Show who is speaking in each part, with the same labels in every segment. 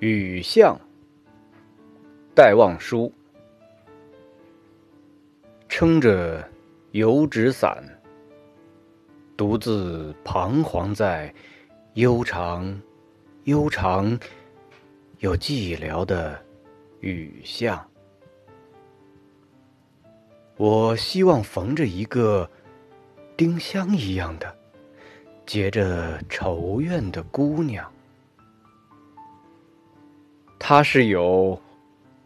Speaker 1: 雨巷，戴望舒，撑着油纸伞，独自彷徨在悠长、悠长又寂寥的雨巷。我希望缝着一个丁香一样的、结着愁怨的姑娘。它是有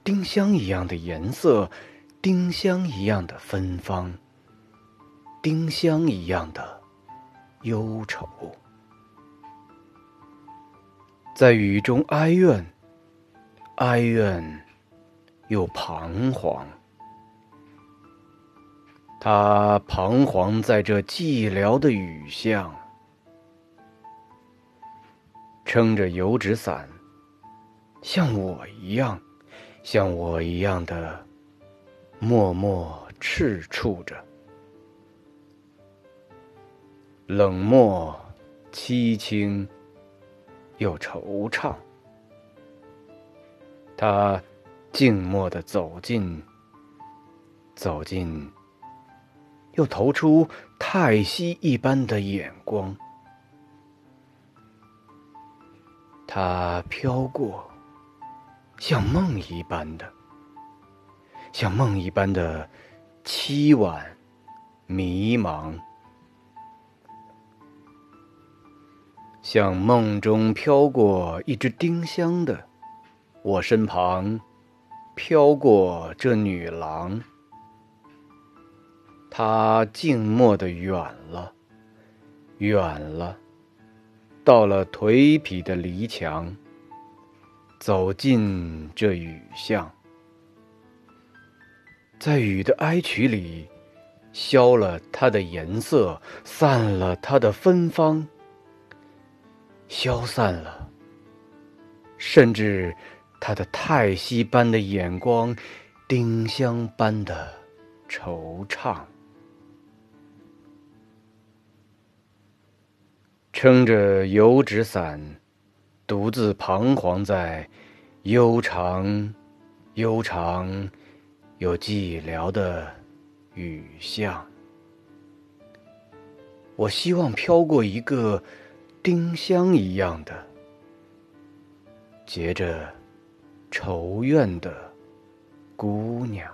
Speaker 1: 丁香一样的颜色，丁香一样的芬芳，丁香一样的忧愁，在雨中哀怨，哀怨又彷徨。他彷徨在这寂寥的雨巷，撑着油纸伞。像我一样，像我一样的默默赤触着，冷漠、凄清又惆怅。他静默的走近，走近，又投出太息一般的眼光。他飘过。像梦一般的，像梦一般的凄婉、迷茫，像梦中飘过一只丁香的，我身旁飘过这女郎，她静默的远了，远了，到了颓圮的篱墙。走进这雨巷，在雨的哀曲里，消了它的颜色，散了它的芬芳，消散了，甚至它的叹息般的眼光，丁香般的惆怅，撑着油纸伞。独自彷徨在悠长、悠长又寂寥的雨巷，我希望飘过一个丁香一样的、结着愁怨的姑娘。